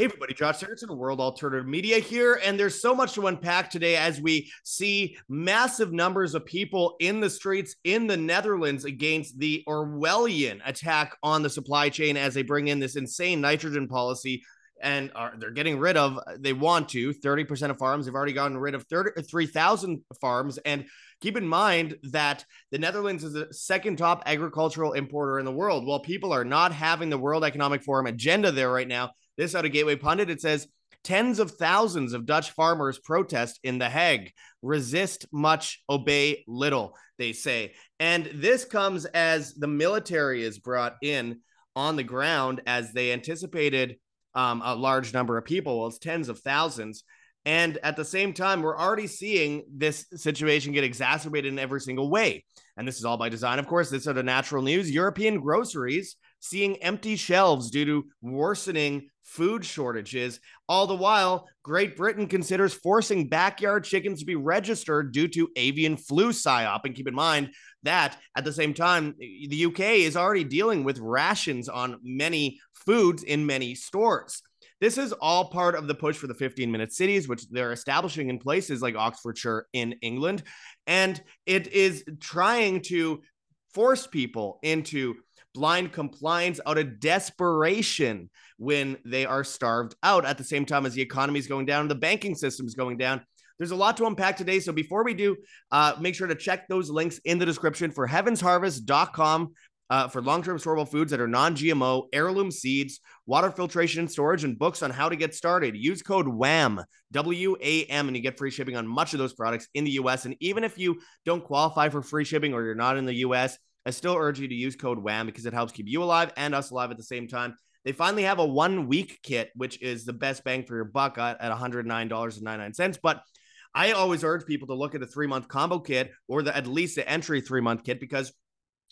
Hey, everybody, Josh Sigurdson, World Alternative Media here. And there's so much to unpack today as we see massive numbers of people in the streets in the Netherlands against the Orwellian attack on the supply chain as they bring in this insane nitrogen policy. And are, they're getting rid of, uh, they want to, 30% of farms. They've already gotten rid of 3,000 farms. And keep in mind that the Netherlands is the second top agricultural importer in the world. While people are not having the World Economic Forum agenda there right now, this out of Gateway Pundit. It says tens of thousands of Dutch farmers protest in The Hague. Resist much, obey little, they say. And this comes as the military is brought in on the ground as they anticipated um, a large number of people. Well, it's tens of thousands. And at the same time, we're already seeing this situation get exacerbated in every single way. And this is all by design, of course. This are the natural news. European groceries seeing empty shelves due to worsening food shortages. All the while, Great Britain considers forcing backyard chickens to be registered due to avian flu psyop. And keep in mind that at the same time, the UK is already dealing with rations on many foods in many stores. This is all part of the push for the 15 minute cities, which they're establishing in places like Oxfordshire in England. And it is trying to force people into blind compliance out of desperation when they are starved out at the same time as the economy is going down, the banking system is going down. There's a lot to unpack today. So before we do, uh, make sure to check those links in the description for heavensharvest.com uh, for long-term storable foods that are non-GMO, heirloom seeds, water filtration and storage, and books on how to get started. Use code WAM, W-A-M, and you get free shipping on much of those products in the U.S. And even if you don't qualify for free shipping or you're not in the U.S., I still urge you to use code WAM because it helps keep you alive and us alive at the same time. They finally have a one week kit, which is the best bang for your buck at, at $109.99. But I always urge people to look at the three month combo kit or the, at least the entry three month kit because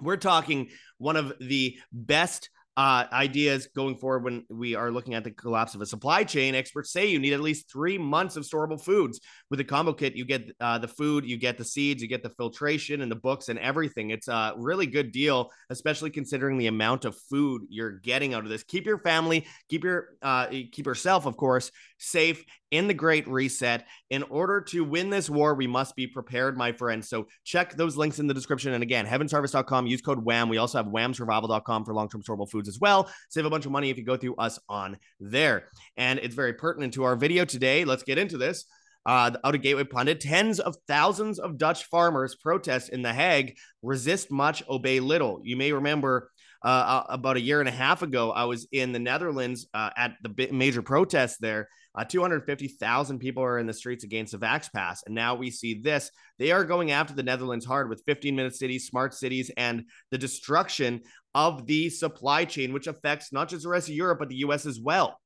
we're talking one of the best uh, ideas going forward when we are looking at the collapse of a supply chain. Experts say you need at least three months of storable foods. With a combo kit, you get uh, the food, you get the seeds, you get the filtration and the books and everything. It's a really good deal, especially considering the amount of food you're getting out of this. Keep your family, keep your uh, keep yourself, of course, safe in the Great Reset. In order to win this war, we must be prepared, my friends. So check those links in the description. And again, heavensharvest.com, use code WAM. We also have whamsurvival.com for long term storable foods as well. Save a bunch of money if you go through us on there. And it's very pertinent to our video today. Let's get into this. Uh, out of Gateway Pundit, tens of thousands of Dutch farmers protest in The Hague, resist much, obey little. You may remember uh, about a year and a half ago, I was in the Netherlands uh, at the major protest there, uh, 250,000 people are in the streets against the Vax Pass. And now we see this. They are going after the Netherlands hard with 15 minute cities, smart cities, and the destruction of the supply chain, which affects not just the rest of Europe, but the US as well.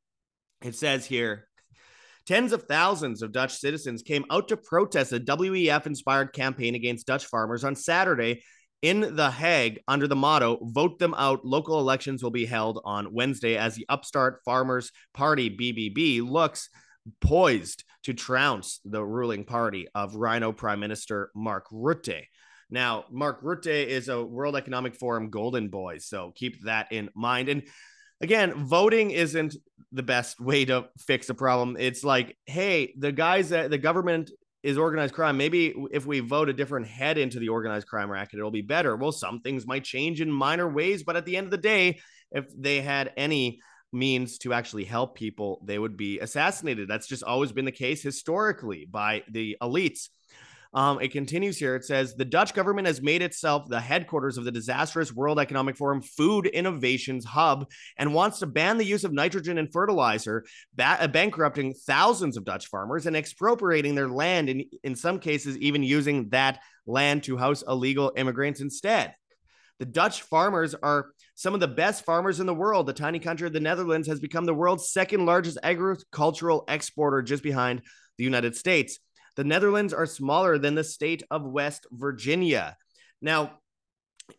It says here Tens of thousands of Dutch citizens came out to protest a WEF inspired campaign against Dutch farmers on Saturday in The Hague under the motto Vote Them Out. Local elections will be held on Wednesday as the upstart Farmers Party, BBB, looks poised to trounce the ruling party of RINO Prime Minister Mark Rutte. Now, Mark Rutte is a World Economic Forum golden boy, so keep that in mind. And again, voting isn't the best way to fix a problem. It's like, hey, the guys that the government is organized crime. Maybe if we vote a different head into the organized crime racket, it'll be better. Well, some things might change in minor ways, but at the end of the day, if they had any means to actually help people, they would be assassinated. That's just always been the case historically by the elites. Um, it continues here. It says the Dutch government has made itself the headquarters of the disastrous World Economic Forum Food Innovations Hub and wants to ban the use of nitrogen and fertilizer, ba- uh, bankrupting thousands of Dutch farmers and expropriating their land, and in some cases, even using that land to house illegal immigrants instead. The Dutch farmers are some of the best farmers in the world. The tiny country of the Netherlands has become the world's second largest agricultural exporter, just behind the United States. The Netherlands are smaller than the state of West Virginia. Now,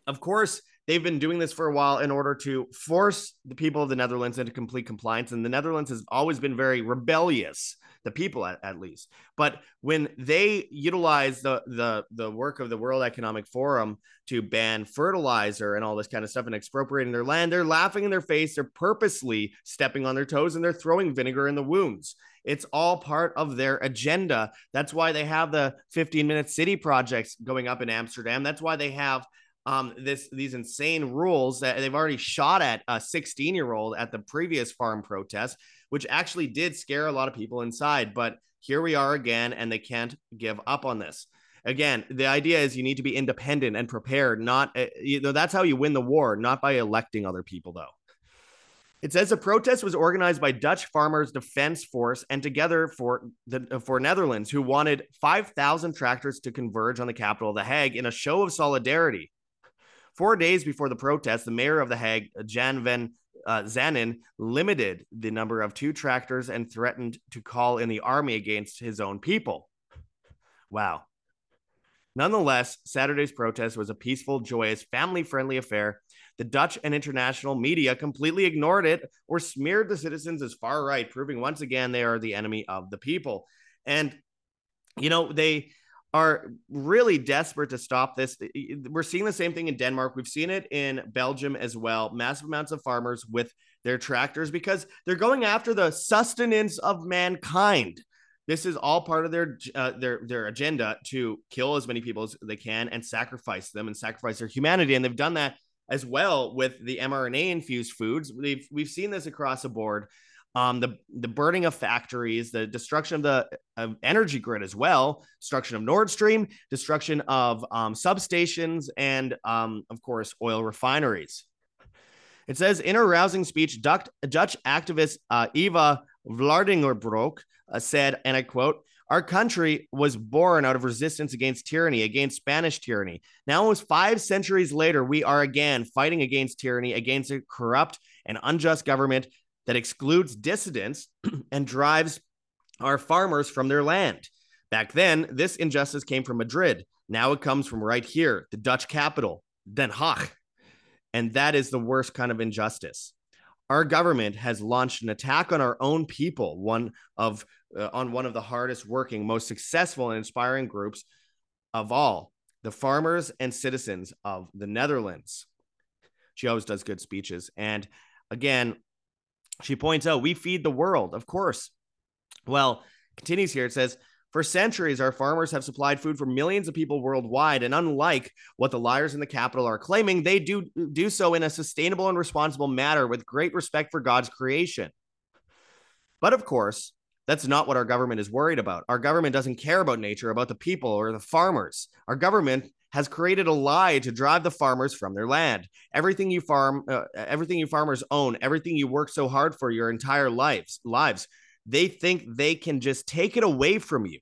of course, they've been doing this for a while in order to force the people of the Netherlands into complete compliance. And the Netherlands has always been very rebellious the people at, at least. But when they utilize the the the work of the World Economic Forum to ban fertilizer and all this kind of stuff and expropriating their land, they're laughing in their face. They're purposely stepping on their toes and they're throwing vinegar in the wounds. It's all part of their agenda. That's why they have the 15 minute city projects going up in Amsterdam. That's why they have um, this these insane rules that they've already shot at a 16 year old at the previous farm protest which actually did scare a lot of people inside. But here we are again, and they can't give up on this. Again, the idea is you need to be independent and prepared. Not uh, you know that's how you win the war, not by electing other people, though. It says the protest was organized by Dutch Farmers Defense Force and Together for the for Netherlands, who wanted 5,000 tractors to converge on the capital of The Hague in a show of solidarity. Four days before the protest, the mayor of The Hague, Jan van uh, Zanen limited the number of two tractors and threatened to call in the army against his own people. Wow. Nonetheless, Saturday's protest was a peaceful, joyous, family friendly affair. The Dutch and international media completely ignored it or smeared the citizens as far right, proving once again they are the enemy of the people. And, you know, they are really desperate to stop this. We're seeing the same thing in Denmark. We've seen it in Belgium as well. Massive amounts of farmers with their tractors because they're going after the sustenance of mankind. This is all part of their uh, their their agenda to kill as many people as they can and sacrifice them and sacrifice their humanity. And they've done that as well with the mRNA infused foods. We've we've seen this across the board um, the the burning of factories, the destruction of the of energy grid as well, destruction of Nord Stream, destruction of um, substations, and um, of course oil refineries. It says in a rousing speech, Dutch, Dutch activist uh, Eva Vlaardingerbroek uh, said, and I quote. Our country was born out of resistance against tyranny, against Spanish tyranny. Now, almost five centuries later, we are again fighting against tyranny, against a corrupt and unjust government that excludes dissidents and drives our farmers from their land. Back then, this injustice came from Madrid. Now it comes from right here, the Dutch capital, Den Haag. And that is the worst kind of injustice. Our government has launched an attack on our own people, one of uh, on one of the hardest working, most successful and inspiring groups of all, the farmers and citizens of the Netherlands. She always does good speeches. And again, she points out, we feed the world, of course. Well, continues here. It says, for centuries, our farmers have supplied food for millions of people worldwide. And unlike what the liars in the capital are claiming, they do, do so in a sustainable and responsible manner with great respect for God's creation. But of course, that's not what our government is worried about. Our government doesn't care about nature, about the people or the farmers. Our government has created a lie to drive the farmers from their land. Everything you farm, uh, everything you farmers own, everything you work so hard for your entire lives, lives, they think they can just take it away from you.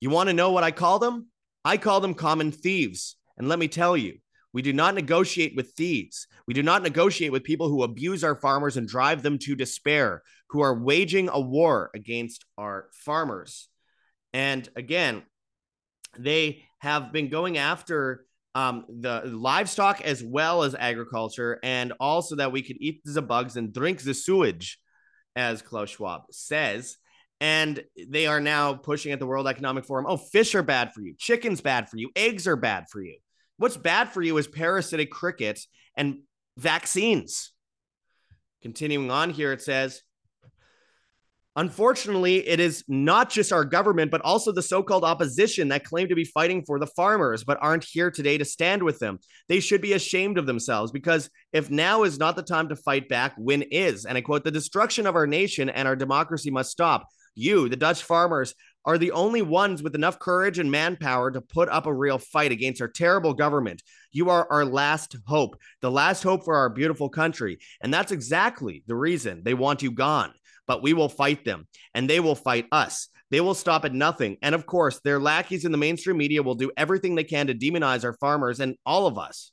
You want to know what I call them? I call them common thieves. And let me tell you, we do not negotiate with thieves. We do not negotiate with people who abuse our farmers and drive them to despair, who are waging a war against our farmers. And again, they have been going after um, the livestock as well as agriculture, and also that we could eat the bugs and drink the sewage, as Klaus Schwab says. And they are now pushing at the World Economic Forum. Oh, fish are bad for you. Chicken's bad for you. Eggs are bad for you. What's bad for you is parasitic crickets and vaccines. Continuing on here, it says Unfortunately, it is not just our government, but also the so called opposition that claim to be fighting for the farmers, but aren't here today to stand with them. They should be ashamed of themselves because if now is not the time to fight back, when is? And I quote, the destruction of our nation and our democracy must stop. You, the Dutch farmers, are the only ones with enough courage and manpower to put up a real fight against our terrible government. You are our last hope, the last hope for our beautiful country. And that's exactly the reason they want you gone but we will fight them and they will fight us. They will stop at nothing. And of course, their lackeys in the mainstream media will do everything they can to demonize our farmers and all of us.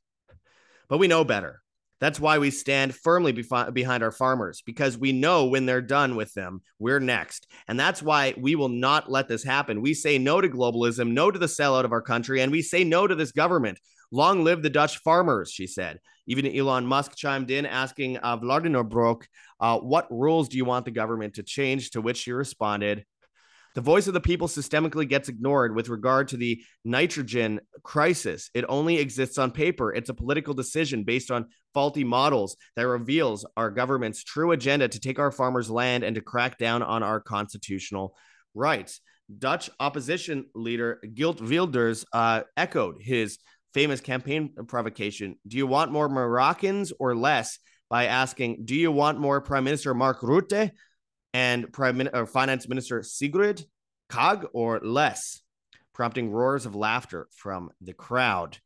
But we know better. That's why we stand firmly behind our farmers because we know when they're done with them, we're next. And that's why we will not let this happen. We say no to globalism, no to the sellout of our country, and we say no to this government. Long live the Dutch farmers, she said. Even Elon Musk chimed in, asking uh, Vlaardingerbroek, uh, What rules do you want the government to change? To which she responded, the voice of the people systemically gets ignored with regard to the nitrogen crisis. It only exists on paper. It's a political decision based on faulty models that reveals our government's true agenda to take our farmers' land and to crack down on our constitutional rights. Dutch opposition leader Geert Wilders uh, echoed his famous campaign provocation Do you want more Moroccans or less? by asking, Do you want more Prime Minister Mark Rutte? And Prime Min- or Finance Minister Sigrid Kaag or less, prompting roars of laughter from the crowd.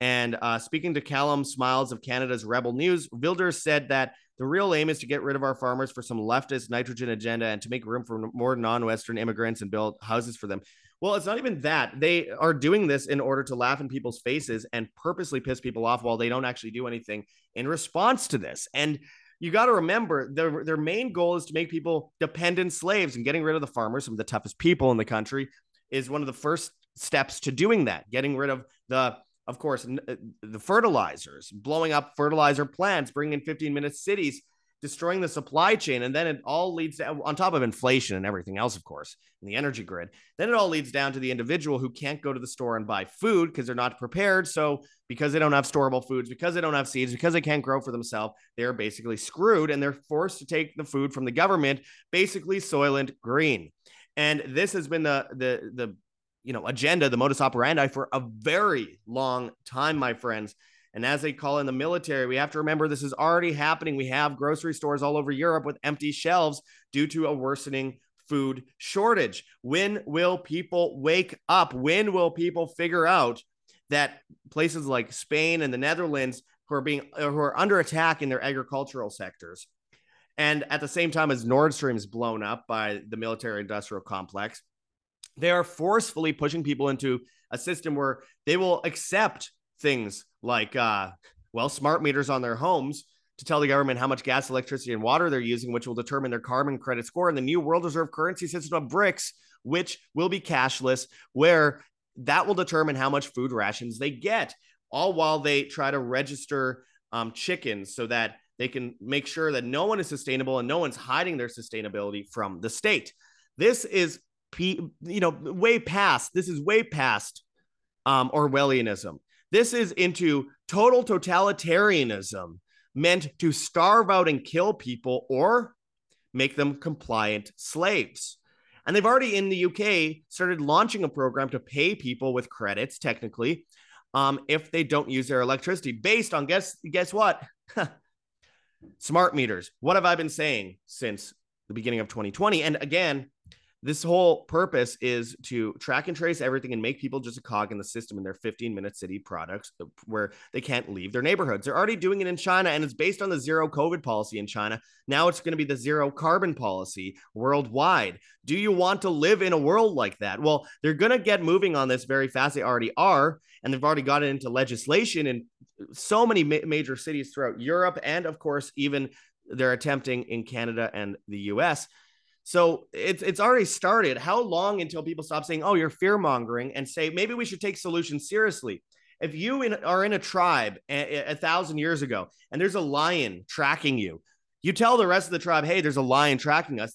And uh, speaking to Callum Smiles of Canada's Rebel News, Wilder said that the real aim is to get rid of our farmers for some leftist nitrogen agenda and to make room for more non Western immigrants and build houses for them. Well, it's not even that. They are doing this in order to laugh in people's faces and purposely piss people off while they don't actually do anything in response to this. And you got to remember their their main goal is to make people dependent slaves and getting rid of the farmers, some of the toughest people in the country, is one of the first steps to doing that. Getting rid of the of course uh, the fertilizers, blowing up fertilizer plants, bringing in 15 minute cities destroying the supply chain. And then it all leads to, on top of inflation and everything else, of course, in the energy grid. Then it all leads down to the individual who can't go to the store and buy food because they're not prepared. So, because they don't have storable foods, because they don't have seeds, because they can't grow for themselves, they're basically screwed and they're forced to take the food from the government, basically Soylent Green. And this has been the, the, the, you know, agenda, the modus operandi for a very long time, my friends. And as they call in the military, we have to remember this is already happening. We have grocery stores all over Europe with empty shelves due to a worsening food shortage. When will people wake up? When will people figure out that places like Spain and the Netherlands who are being uh, who are under attack in their agricultural sectors and at the same time as Nord Stream is blown up by the military industrial complex, they are forcefully pushing people into a system where they will accept things like uh, well smart meters on their homes to tell the government how much gas electricity and water they're using which will determine their carbon credit score. And the new world reserve currency system of BRICS which will be cashless where that will determine how much food rations they get all while they try to register um, chickens so that they can make sure that no one is sustainable and no one's hiding their sustainability from the state. This is you know way past this is way past um, orwellianism this is into total totalitarianism meant to starve out and kill people or make them compliant slaves. And they've already in the UK started launching a program to pay people with credits, technically, um, if they don't use their electricity, based on guess guess what? Smart meters. What have I been saying since the beginning of 2020? And again, this whole purpose is to track and trace everything and make people just a cog in the system in their 15 minute city products uh, where they can't leave their neighborhoods. They're already doing it in China and it's based on the zero COVID policy in China. Now it's going to be the zero carbon policy worldwide. Do you want to live in a world like that? Well, they're going to get moving on this very fast. They already are. And they've already gotten into legislation in so many ma- major cities throughout Europe. And of course, even they're attempting in Canada and the US so it's it's already started. How long until people stop saying, "Oh, you're fear mongering," and say maybe we should take solutions seriously? If you in, are in a tribe a, a thousand years ago and there's a lion tracking you, you tell the rest of the tribe, "Hey, there's a lion tracking us."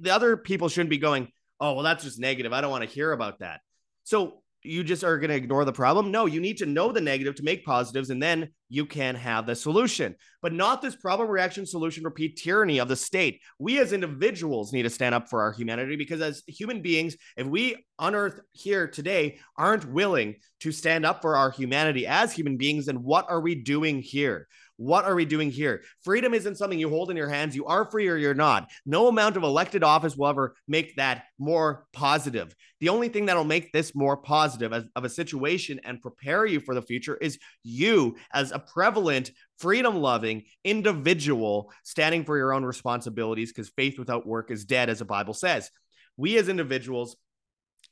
The other people shouldn't be going, "Oh, well, that's just negative. I don't want to hear about that." So you just are going to ignore the problem. No, you need to know the negative to make positives, and then you can have the solution, but not this problem reaction solution repeat tyranny of the state. We as individuals need to stand up for our humanity because as human beings, if we on earth here today aren't willing to stand up for our humanity as human beings, then what are we doing here? What are we doing here? Freedom isn't something you hold in your hands. You are free or you're not. No amount of elected office will ever make that more positive. The only thing that'll make this more positive as, of a situation and prepare you for the future is you as a prevalent, freedom loving individual standing for your own responsibilities because faith without work is dead, as the Bible says. We as individuals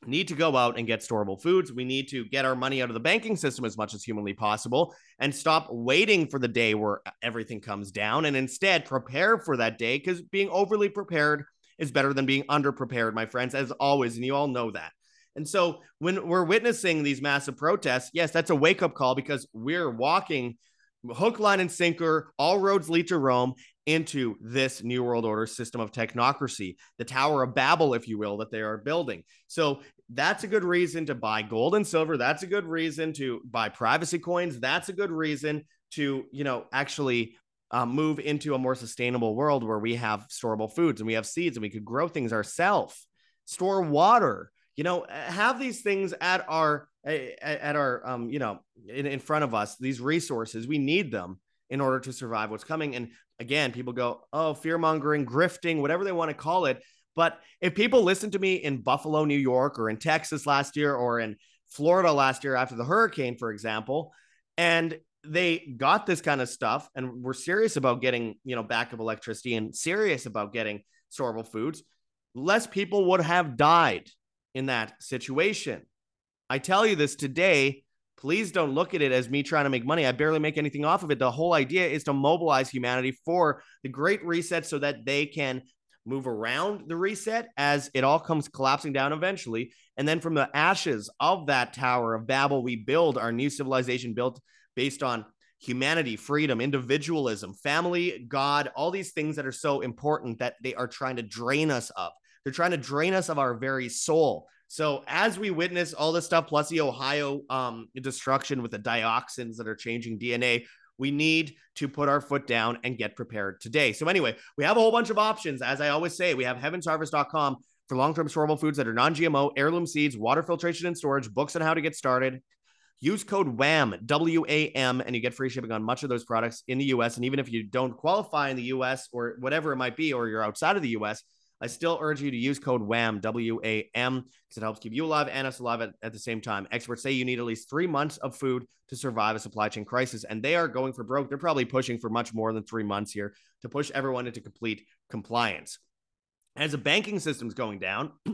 need to go out and get storable foods. We need to get our money out of the banking system as much as humanly possible and stop waiting for the day where everything comes down and instead prepare for that day because being overly prepared is better than being underprepared, my friends, as always. And you all know that. And so when we're witnessing these massive protests, yes, that's a wake up call because we're walking hook, line, and sinker, all roads lead to Rome into this New World Order system of technocracy, the Tower of Babel, if you will, that they are building. So that's a good reason to buy gold and silver. That's a good reason to buy privacy coins. That's a good reason to, you know, actually um, move into a more sustainable world where we have storable foods and we have seeds and we could grow things ourselves, store water, you know, have these things at our at our um, you know, in, in front of us, these resources. We need them in order to survive what's coming. And again, people go, oh, fear mongering, grifting, whatever they want to call it. But if people listen to me in Buffalo, New York, or in Texas last year, or in Florida last year after the hurricane, for example, and they got this kind of stuff and were serious about getting, you know, backup electricity and serious about getting storable foods, less people would have died in that situation. I tell you this today please don't look at it as me trying to make money. I barely make anything off of it. The whole idea is to mobilize humanity for the great reset so that they can move around the reset as it all comes collapsing down eventually. And then from the ashes of that Tower of Babel, we build our new civilization built based on humanity, freedom, individualism, family, God, all these things that are so important that they are trying to drain us of. They're trying to drain us of our very soul. So as we witness all this stuff, plus the Ohio um, destruction with the dioxins that are changing DNA, we need to put our foot down and get prepared today. So anyway, we have a whole bunch of options. As I always say, we have heavensharvest.com for long-term storable foods that are non-GMO, heirloom seeds, water filtration and storage, books on how to get started. Use code WAM, W A M, and you get free shipping on much of those products in the US. And even if you don't qualify in the US or whatever it might be, or you're outside of the US, I still urge you to use code WAM, W A M, because it helps keep you alive and us alive at, at the same time. Experts say you need at least three months of food to survive a supply chain crisis, and they are going for broke. They're probably pushing for much more than three months here to push everyone into complete compliance. As the banking system's going down,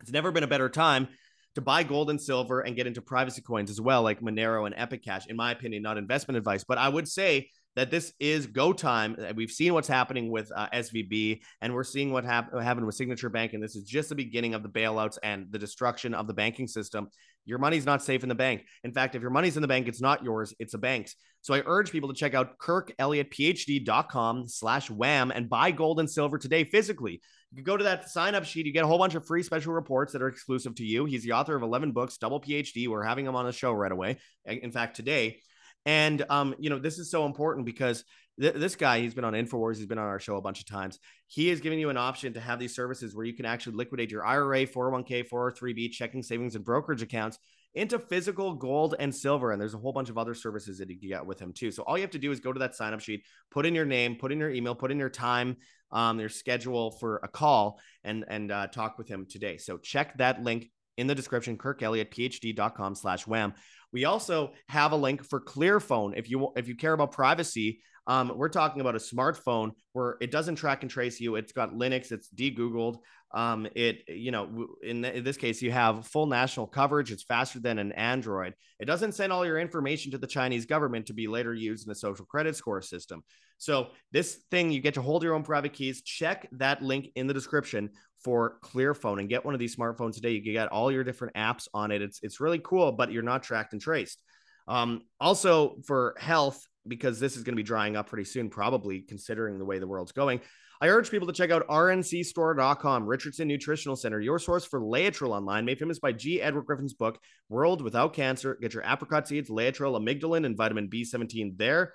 it's never been a better time to buy gold and silver and get into privacy coins as well, like Monero and Epic Cash. In my opinion, not investment advice, but I would say that this is go time. We've seen what's happening with uh, SVB, and we're seeing what hap- happened with Signature Bank, and this is just the beginning of the bailouts and the destruction of the banking system. Your money's not safe in the bank. In fact, if your money's in the bank, it's not yours; it's a bank's. So I urge people to check out KirkElliottPhD.com slash wam and buy gold and silver today physically. You go to that sign up sheet, you get a whole bunch of free special reports that are exclusive to you. He's the author of 11 books, double PhD. We're having him on the show right away. In fact, today. And um, you know, this is so important because th- this guy, he's been on Infowars, he's been on our show a bunch of times. He is giving you an option to have these services where you can actually liquidate your IRA, 401k, 403b, checking, savings, and brokerage accounts into physical gold and silver. And there's a whole bunch of other services that you can get with him too. So all you have to do is go to that sign up sheet, put in your name, put in your email, put in your time, um, your schedule for a call, and and uh, talk with him today. So check that link in the description, kirkelliottphd.com slash wam. We also have a link for Clearphone. If you if you care about privacy, um, we're talking about a smartphone where it doesn't track and trace you. It's got Linux. It's de-googled. Um, it you know in, in this case you have full national coverage. It's faster than an Android. It doesn't send all your information to the Chinese government to be later used in a social credit score system. So this thing you get to hold your own private keys. Check that link in the description for Clearphone and get one of these smartphones today. You can get all your different apps on it. It's it's really cool, but you're not tracked and traced. Um, also for health, because this is going to be drying up pretty soon, probably considering the way the world's going. I urge people to check out rncstore.com, Richardson Nutritional Center, your source for Laetrile online, made famous by G. Edward Griffin's book, World Without Cancer. Get your apricot seeds, Laetrile, amygdalin, and vitamin B17 there.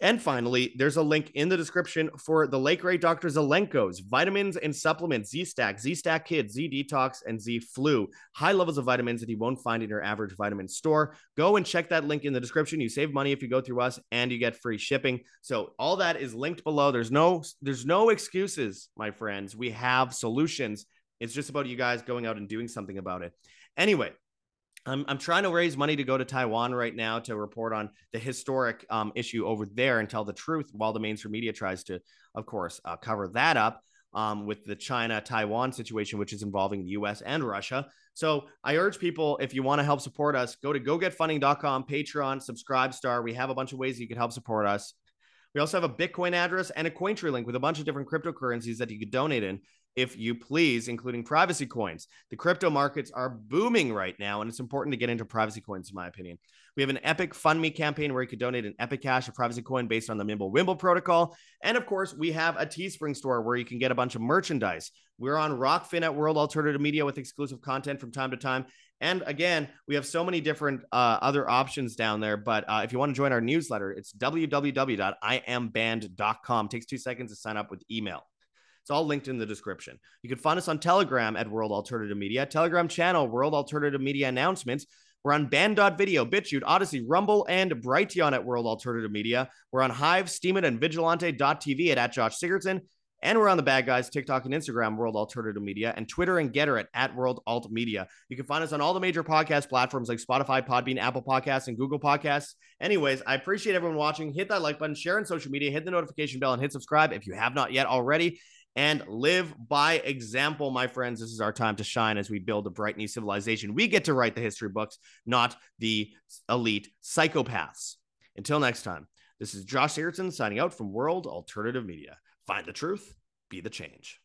And finally, there's a link in the description for the Lake Ray Dr. Zelenko's vitamins and supplements, Z Stack, Z Stack Kids, Z Detox, and Z Flu. High levels of vitamins that you won't find in your average vitamin store. Go and check that link in the description. You save money if you go through us and you get free shipping. So all that is linked below. There's no there's no excuses, my friends. We have solutions. It's just about you guys going out and doing something about it. Anyway, I'm, I'm trying to raise money to go to Taiwan right now to report on the historic um, issue over there and tell the truth while the mainstream media tries to, of course, uh, cover that up um, with the China Taiwan situation, which is involving the US and Russia. So I urge people, if you want to help support us, go to gogetfunding.com, Patreon, subscribe star. We have a bunch of ways you can help support us. We also have a Bitcoin address and a Cointree link with a bunch of different cryptocurrencies that you could donate in. If you please, including privacy coins. The crypto markets are booming right now, and it's important to get into privacy coins, in my opinion. We have an Epic Fund Me campaign where you could donate an Epic Cash, a privacy coin based on the Mimblewimble protocol. And of course, we have a Teespring store where you can get a bunch of merchandise. We're on Rokfin at World Alternative Media with exclusive content from time to time. And again, we have so many different uh, other options down there. But uh, if you want to join our newsletter, it's www.iamband.com. It takes two seconds to sign up with email. It's all linked in the description. You can find us on Telegram at World Alternative Media, Telegram channel, World Alternative Media Announcements. We're on Band.video, BitChute, Odysee, Rumble, and Brighteon at World Alternative Media. We're on Hive, Steemit, and Vigilante.tv at, at Josh Sigurdson. And we're on the bad guys, TikTok and Instagram, World Alternative Media, and Twitter and Gettr at, at World Alt Media. You can find us on all the major podcast platforms like Spotify, Podbean, Apple Podcasts, and Google Podcasts. Anyways, I appreciate everyone watching. Hit that like button, share on social media, hit the notification bell, and hit subscribe if you have not yet already. And live by example, my friends. This is our time to shine as we build a bright new civilization. We get to write the history books, not the elite psychopaths. Until next time, this is Josh Sigurdson signing out from World Alternative Media. Find the truth, be the change.